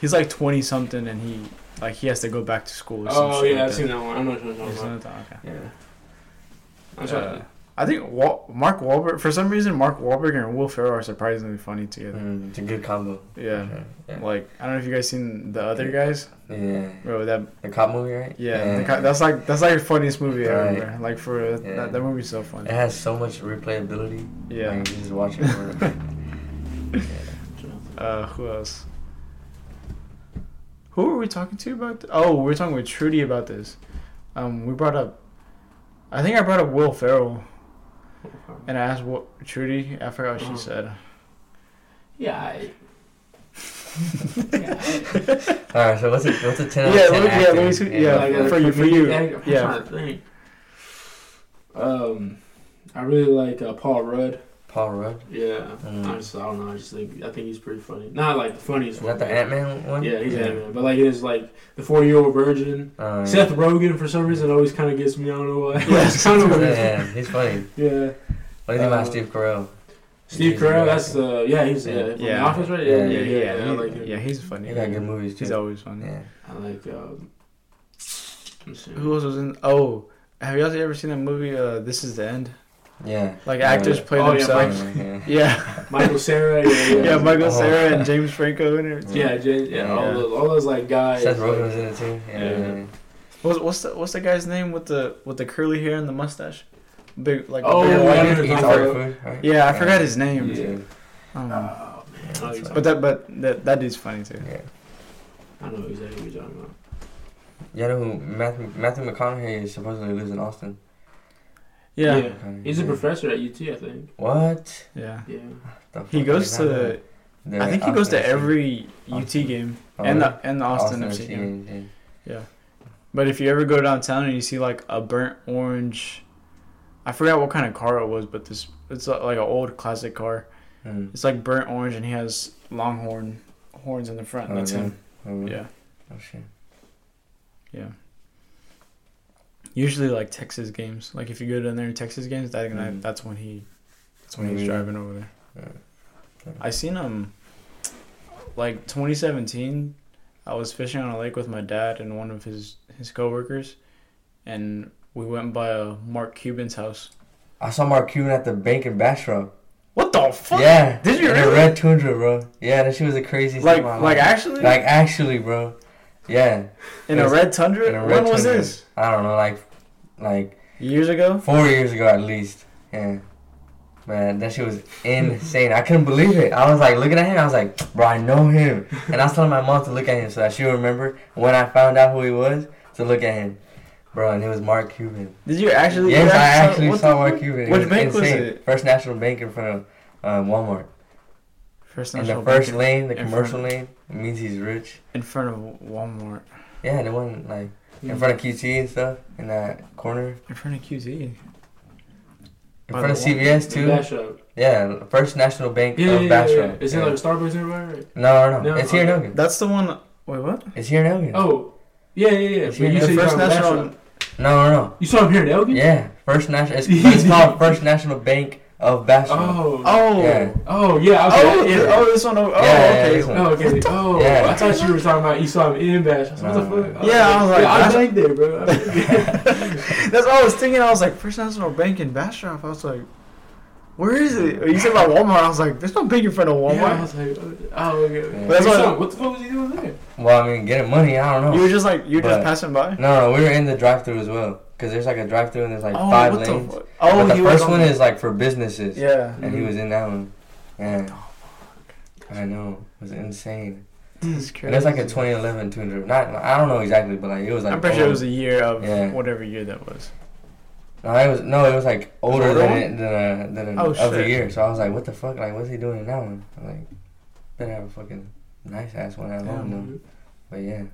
he's like twenty something, and he like he has to go back to school. Or Oh yeah, like I've seen that one. I know what you're You've talking seen about. that? Okay. Yeah. I'm Uh, sorry. I think Wal- Mark Wahlberg. For some reason, Mark Wahlberg and Will Ferrell are surprisingly funny together. Mm, it's a good combo. Yeah. sure. Yeah. Like I don't know if you guys seen the other guys. Yeah. Bro, that The cop movie, right? yeah, the co- that's like that's like the funniest movie ever. Right. Bro. Like for Yeah. that, that movie's so funny. It has so much replayability. Yeah. Like, you just watch it for Uh, who else? Who were we talking to about? Th- oh, we were talking with Trudy about this. Um, we brought up. I think I brought up Will Ferrell, and I asked what Trudy. I forgot what she Uh-huh. said. Yeah. I, Alright, so what's a what's a ten out Yeah, of ten let me- yeah, let me see- yeah, like, for you- for you. I'm Yeah. trying to think. Um, I really like uh, Paul Rudd. Paul Rudd. Yeah, Mm. honestly, I don't know. I just think I think he's pretty funny. Not like the funniest Is one. that the Ant Man one? Yeah, he's Ant-Man. But like his like the forty year old virgin. Uh, Seth Rogen for some reason always kind of gets me. I don't know why. Yeah, it's kind of weird. yeah, he's funny. Yeah. What do you think about Uh, Steve Carell? Steve He's Carell, good that's actor. uh yeah he's yeah, Yeah. Yeah. The Office right Yeah, Yeah, yeah, yeah, yeah. I like him. yeah, he's funny. He got good movies too. He's always funny. Yeah. I like um. let's see. Who else was in? Oh, have you guys ever seen that movie? Uh, This is the end. Yeah. Like Yeah, actors yeah. play Oh, themselves. Yeah, yeah. Yeah, Michael Cera, yeah, yeah, yeah, Michael Oh. Cera and James Franco and everything. yeah, Jay, yeah, Yeah. all those, all those like guys. Seth Rogen like- was in it too. Yeah. Yeah. yeah. What's what's the what's the guy's name with the with the curly hair and the mustache? Big like Oh, big yeah, white yeah, dude. He yeah. all right? Yeah, I forgot his name. Yeah. Yeah. Um, Oh man, I know That's what you're right. but that but that that dude's funny too. Yeah. I know exactly what you're talking about. You know who Matthew Matthew McConaughey is supposedly lives in Austin. Yeah, yeah. He's a professor at UT, I think. What? Yeah. Yeah. He goes to. The I think he goes to Austin every UT game Oh, and the and the Austin, FC FC, game. yeah. But if you ever go downtown and you see like a burnt orange, I forgot what kind of car it was, but this it's uh, like an old classic car. Mm. It's like burnt orange and he has longhorn horns in the front. Oh, That's yeah. him. Oh. Yeah, Oh shit. yeah. Usually like Texas games. Like if you go down there in Texas games, that, Mhm. that's when he that's when he's Mhm. driving over there. Yeah. I seen him like 2017. I was fishing on a lake with my dad and one of his his coworkers, and we went by a Mark Cuban's house. I saw Mark Cuban at the bank in Bastrop. What the fuck? Yeah. Did you in a red Tundra, bro. Yeah, that shit was the craziest Like like life. actually Like actually, bro. Yeah. in a red tundra. in a when red was Tundra. this? I don't know, like like Years ago. four years ago at least. Yeah. Man, that shit was insane. I couldn't believe it. I was like looking at him. I was like, bro, I know him. And I was telling my mom to look at him so that she would remember when I found out who he was to look at him. Bro, and it was Mark Cuban. Did you actually? Yes, you I actually what saw Mark? Cuban. It Which was bank was insane. it? First National Bank in front of um, Walmart. First In the first Bank lane, the in commercial front- lane, it means he's rich. in front of Walmart. Yeah, the one like in front of QT and stuff in that corner. In front of QT. In By front of the CVS too. Bastrop. Yeah, First National Bank Yeah, of yeah, yeah, yeah. Is yeah. it like a Starbucks nearby? Right? No, no, no. No, It's here in. Elgin. That's the one. Wait, what? It's here in Elgin. Oh, yeah, yeah, yeah. Is But you the said First saw him at National. Bastrop. No, no, You saw him here in Elgin? Yeah, First National. It's, it's called First National Bank of Bastrop. Oh. Oh. Yeah. Oh yeah. Okay. Oh, yeah. oh, this one. Oh, Yeah, yeah, okay. this one. Oh, okay. Oh, Yeah. I thought you were talking about you saw him in Bash. I No, what the fuck? Yeah, I was like, yeah, I that's- was like there, bro. I That's what I was thinking. I was like, First National Bank in Bastrop. I was like, where is it? You said about Walmart. I was like, there's no bank in front of Walmart. Yeah, I was like, oh, okay. Yeah. That's Hey, why- what the fuck was he doing there? Well, I mean, getting money. I don't know. You were just like, you were just passing by. No, no, we were in the drive-through as well. Cause there's like a drive-through and there's like oh, five what the lanes. fuck? Oh, but the first one the- is like for businesses. Yeah. And he mm-hmm. was in that one. Yeah. Oh, I know. It was insane. This is crazy. And it's like a 2011 Tundra. Not, I don't know exactly, but like it was like. I'm pretty sure it was a year of Yeah. whatever year that was. No, it was no, it was like older older than it, than a, than a, Oh, of the year. So I was like, what the fuck? Like, what's he doing in that one? I'm like, better have a fucking nice ass one at home though. But yeah,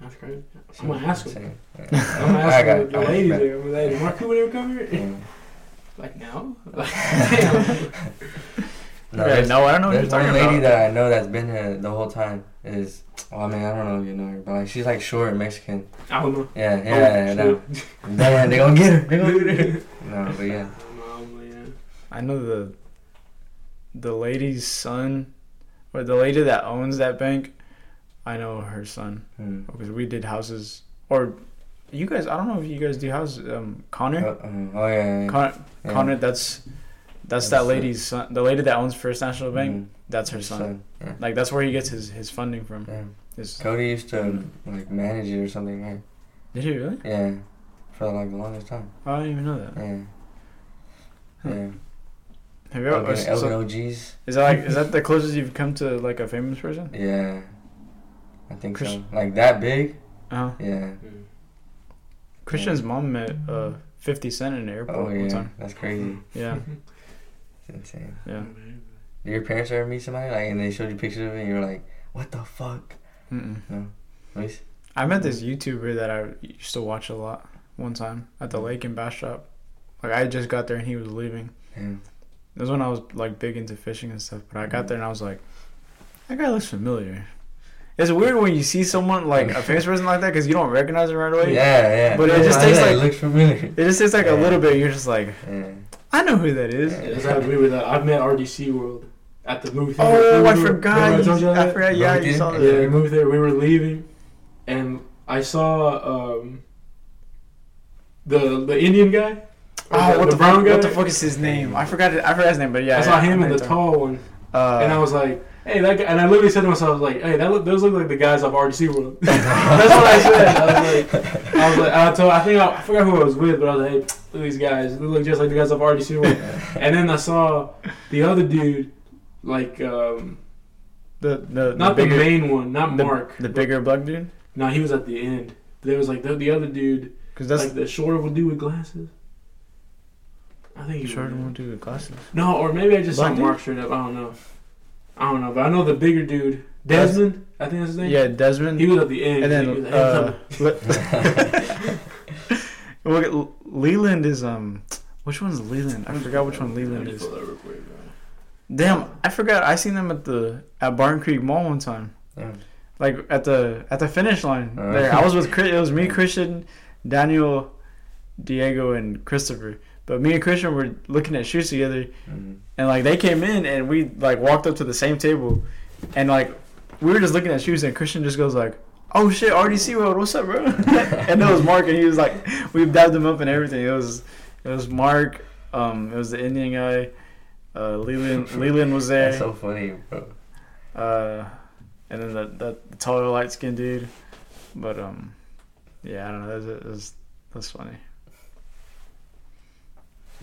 That's crazy. she I'm gonna ask him. Yeah. I'm gonna ask got the, it. the I got it. ladies there. I'm like, Mark Cuban ever come here? Yeah. Like now? Like. No, yeah, there's, no, I don't know what you're there's one lady about. that I know that's been here the whole time. Is oh, well, I mean, I don't know if you know her, but like she's like short Mexican. I don't know. Yeah, Oh, yeah, no. Damn, they gonna get her. They gonna get her. No, but. Yeah. I know the the lady's son, or the lady that owns that bank. I know her son Hmm. because we did houses, or you guys. I don't know if you guys do. houses. um Connor? Uh, uh, oh yeah. yeah. Con- Yeah. Connor. That's that's That's that lady's son. The lady that owns First National Bank. Mhm. That's her son. Yeah. Like that's where he gets his his funding from. yeah. His, Cody used to like manage it or something, right? did he really? Yeah. For like the longest time. Oh, I didn't even know that. Yeah. Huh. Yeah. Have you ever? Elgin, so- Elgin OGs. is that like is that the closest you've come to like a famous person? Yeah. I think Chris- so. Like that big? Uh huh. Yeah. Mm. Christian's mom met uh 50 Cent in the airport Oh one yeah. time. That's crazy. Yeah, It's insane. yeah. Did your parents ever meet somebody like and they showed you pictures of it and you were like, What the fuck? Mm-mm. Luis? I met this YouTuber that I used to watch a lot one time at the lake in Bastrop. Like I just got there and he was leaving. Yeah. This was when I was like big into fishing and stuff. But I got there and I was like, that guy looks familiar. It's weird when you see someone like a famous person like that because you don't recognize them right away. Yeah, yeah. But it just why takes, said like- it looks familiar. It just takes like a little bit. You're just like, Yeah. I know who that is. Yeah. It's I agree with that. I've met RDC World at the movie theater. Oh, I Remember- forgot. remember I you I that? forgot. Yeah, Movie you saw that. Yeah, we moved there. We were leaving, and I saw um, the the Indian guy. Oh, the, what the the, brown fuck, guy. What the fuck is his name? I forgot. It, I forgot his name, but yeah, I saw yeah, him know and the tall one, Uh, and I was like, "Hey, that guy!" And I literally said to myself, "Like, hey, that look, those look like the guys off RDC World." That's what I said. I was like, I was like, I told, I think I, I forgot who I was with, but I was like, "Hey, look at these guys. They look just like the guys off RDC World." And then I saw the other dude, like, um, the the not the the, main one, not the, Mark. the bigger black dude. No, he was at the end. There was like the, the other dude, Because that's like the shorter one dude with glasses. I think he shorter one dude with glasses. No, or maybe I just Black saw dude? Mark straight up. I don't know. I don't know, but I know the bigger dude, Desmond. I think that's his name. Yeah, Desmond. he was at the end. and He was then like, uh, Le- look Leland is um, which one's Leland? I forgot which one Leland is. pull that real quick, bro. Damn, I forgot. I seen them at the at Barton Creek Mall one time. Like at the at the finish line Uh. there. I was with Chris. It was me, Christian, Daniel, Diego, and Christopher. But me and Christian were looking at shoes together, Mhm. And like they came in and we like walked up to the same table, and like we were just looking at shoes, and Christian just goes like, "Oh shit, RDC World, what's up, bro?" and it was Mark, and he was like, we dabbed him up and everything. It was it was Mark. Um, it was the Indian guy. Uh, Leland Leland was there. That's so funny, bro. Uh, and then the, the, the taller light skinned dude. But um, yeah, I don't know. That's that's, that's funny.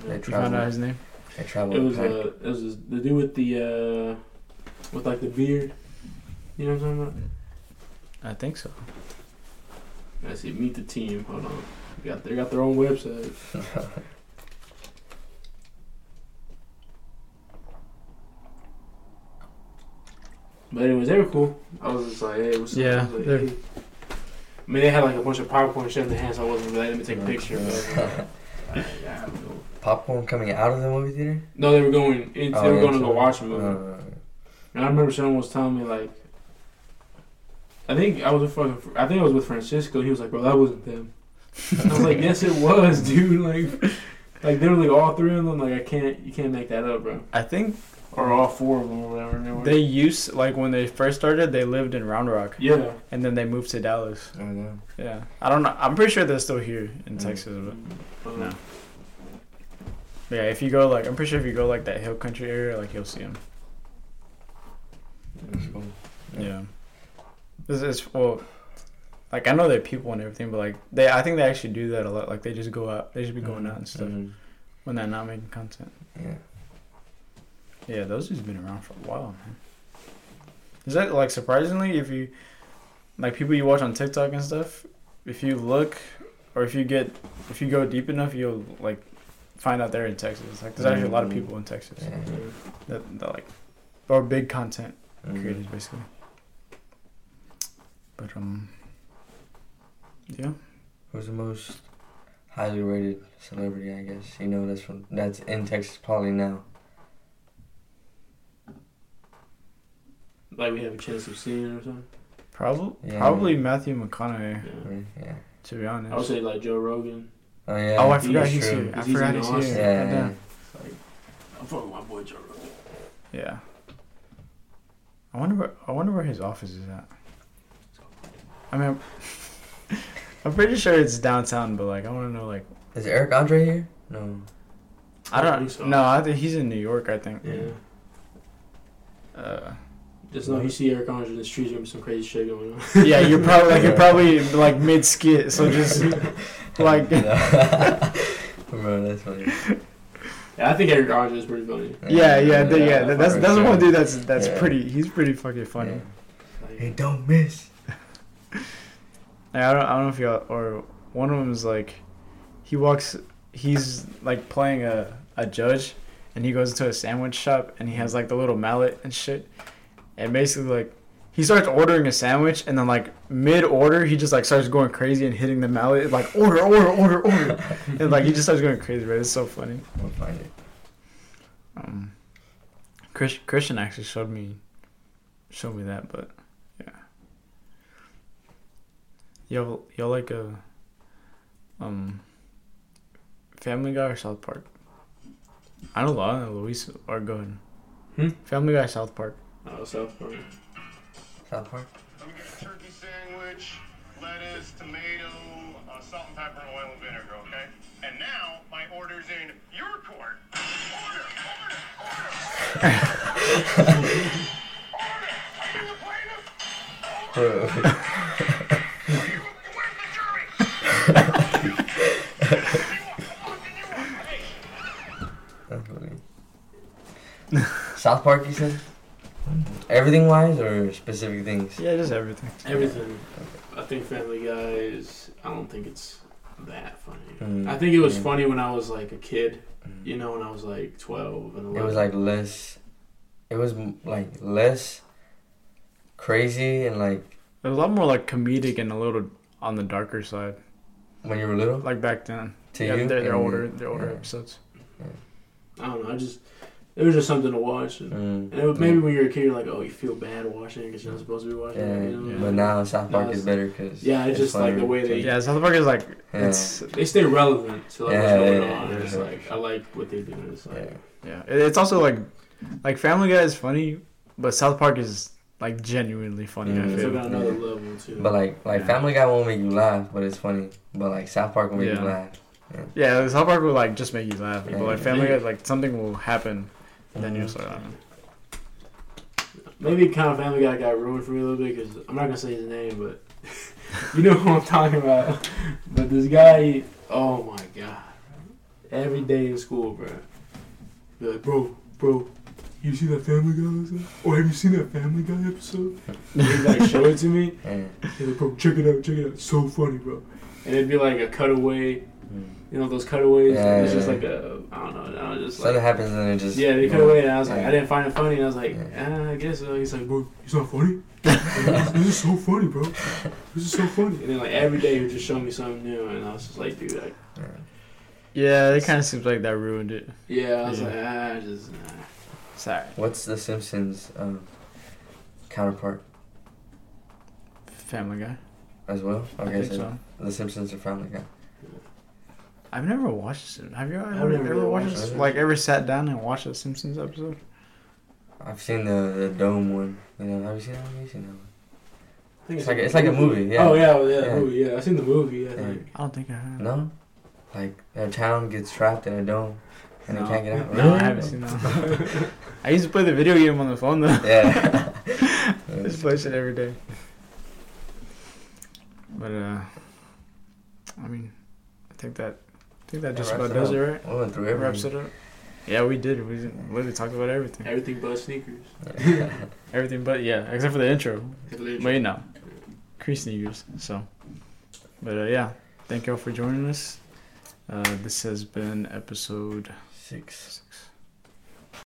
They You travel. found out his name? They travel. It was pack. uh, it was the dude with the uh, with like the beard. You know what I'm talking about? I think so. I see. Meet the team. Hold on. They got they got their own website. But anyways, they were cool. I was just like, hey, what's up? Yeah, I, like, hey. I mean, they had like a bunch of PowerPoint shit in their hands. So I wasn't really letting me take a picture. But I like, "Alright, yeah, I'll go." Popcorn coming out of the movie theater? no, they were going. In, Oh, they were yeah, going to go watch a movie. Uh, And I remember someone was telling me like, I think I was with fucking, I think I was with Francisco. He was like, "Bro, that wasn't them." I was like, "Yes, it was, dude." Like, like they were like all three of them. Like, I can't, you can't make that up, bro. I think Or all four of them, or whatever. They, were. they used like when they first started, they lived in Round Rock, yeah. and then they moved to Dallas. I don't know. Yeah, I don't know. I'm pretty sure they're still here in Mm. Texas. But Um, No. Yeah, if you go like, I'm pretty sure if you go like that hill country area, like you'll see them. Cool. Yeah. This is well, like I know they're people and everything, but like they, I think they actually do that a lot. Like they just go out, they just be going out and stuff Mhm. when they're not making content. Yeah. Yeah, those have been around for a while, man. Is that like surprisingly if you, like people you watch on TikTok and stuff, if you look, or if you get, if you go deep enough, you'll like find out they're in Texas. Like there's actually a lot of people in Texas Yeah. that, that like, or big content Mhm. creators basically. But um, yeah. Who's the most highly rated celebrity? I guess you know that's from that's in Texas probably now. Like we have a chance of seeing or something. Probably, Yeah. probably Matthew McConaughey. Yeah. Yeah. To be honest. I would say like Joe Rogan. Oh yeah. oh, I forgot is he's true. here. I He's forgot in he's Austin. here. Yeah. Goddamn. Like, I'm fucking my boy Joe Rogan. Yeah. I wonder where I wonder where his office is at. I mean, I'm pretty sure it's downtown, but like I want to know like Is Eric Andre here? No. I I don't think so. no I think he's in New York I think. Yeah. Uh, Just know you see Eric Andre in the streets, gonna be some crazy shit going on. yeah, you're probably like you're probably like mid skit, so just like Bro, that's funny. Yeah, I think Eric Andre is pretty funny. yeah yeah the, yeah Yeah, that's that's sure. one dude that's that's Yeah. pretty he's pretty fucking funny. Yeah. Hey, don't miss. I don't I don't know if y'all or one of them is like he walks he's like playing a a judge and he goes to a sandwich shop and he has like the little mallet and shit and basically like he starts ordering a sandwich and then like mid order he just like starts going crazy and hitting the mallet like order order order order. And like he just starts going crazy right? It's so funny. We'll find it. um Chris, Christian actually showed me showed me that but yeah. Y'all y'all like a um Family Guy or South Park? I don't know Luis are good Hmm? Family Guy South Park oh, South Park. South Park. Let me get a turkey sandwich, lettuce, tomato, uh, salt and pepper, oil and vinegar, okay? And now my order's in your court. Order, order, order. order. Are you the plaintiff? Bro. Are you, where's the jury? What you want? What do you want? Hey, That's funny. South Park, you said? Everything wise or specific things? yeah just everything Everything. I think Family Guy is. I don't think it's that funny. Mm, I think it was yeah. funny when I was like a kid. Mm. You know, when I was like twelve and eleven. It was like less. It was like less crazy and like it was a lot more like comedic and a little on the darker side when you were little. like back then to yeah you, they're, they're older they're older yeah. episodes I don't know. I just it was just something to watch. And, Mm, and it was, maybe when you're a kid, you're like, oh, you feel bad watching it because you're not supposed to be watching Yeah, it. You know? yeah. but now South Park Now is better because Yeah, it's just like the way they- yeah South Park is like Yeah. it's They stay relevant to like what's going yeah, on. yeah, it's yeah. like I like what they do. It's like Yeah. Yeah, it's also like, like Family Guy is funny, but South Park is like genuinely funny. Mm. I it's feel. like on another level too. But like like Yeah. Family Guy won't make you laugh, but it's funny. But like South Park will make Yeah. you laugh. Yeah, South Park will like just make you laugh, Yeah. but like Family Guy, like something will happen, and then you're just like, oh. Maybe kind of Family Guy got ruined for me a little bit because I'm not gonna say his name, but you know who I'm talking about. But this guy, oh my god, every day in school, bro, be like, bro, bro, you see that Family Guy episode? Or have you seen that Family Guy episode? And he'd like show it to me. Yeah. He's like, bro, check it out, check it out, it's so funny, bro. And it'd be like a cutaway, Mm. you know those cutaways. Yeah, it's just yeah. like a, I don't know, I was just Something like. happens and it just Yeah, they cut away, and I was like, Yeah. I didn't find it funny, and I was like, Yeah. ah, I guess so. He's like, bro, it's not funny. this is so funny, bro. This is so funny. And then like every day he would just show me something new, and I was just like, dude, like, Yeah. yeah, it kind of seems like that ruined it. yeah, I was Yeah. like, ah, I just, nah. Sorry, What's the Simpsons um, counterpart Family Guy. As well? I Okay, think so, so. the Simpsons are Family Guy. I've never watched it. Have you ever, I've never ever really watched watched it. Like ever sat down and watched a Simpsons episode? I've seen the, the dome one. You know, have you seen that one? Have you seen that one? I think It's like- it's like a movie, yeah. Oh yeah, well, yeah, Yeah. movie. Yeah, I seen the movie. I Yeah. think. I don't think I have. No, like a town gets trapped in a dome and No. they can't get out. No, I haven't seen that. I used to play the video game on the phone though. Yeah. I just play it every day. But uh, I mean, I think that I think that That just about does it, right? we went through Wraps it up. Yeah, we did. We literally talked about everything. Everything but sneakers. Everything but yeah, except for the intro. But you know, Crease sneakers. So, but uh, yeah, thank y'all for joining us. Uh, this has been episode Six. six.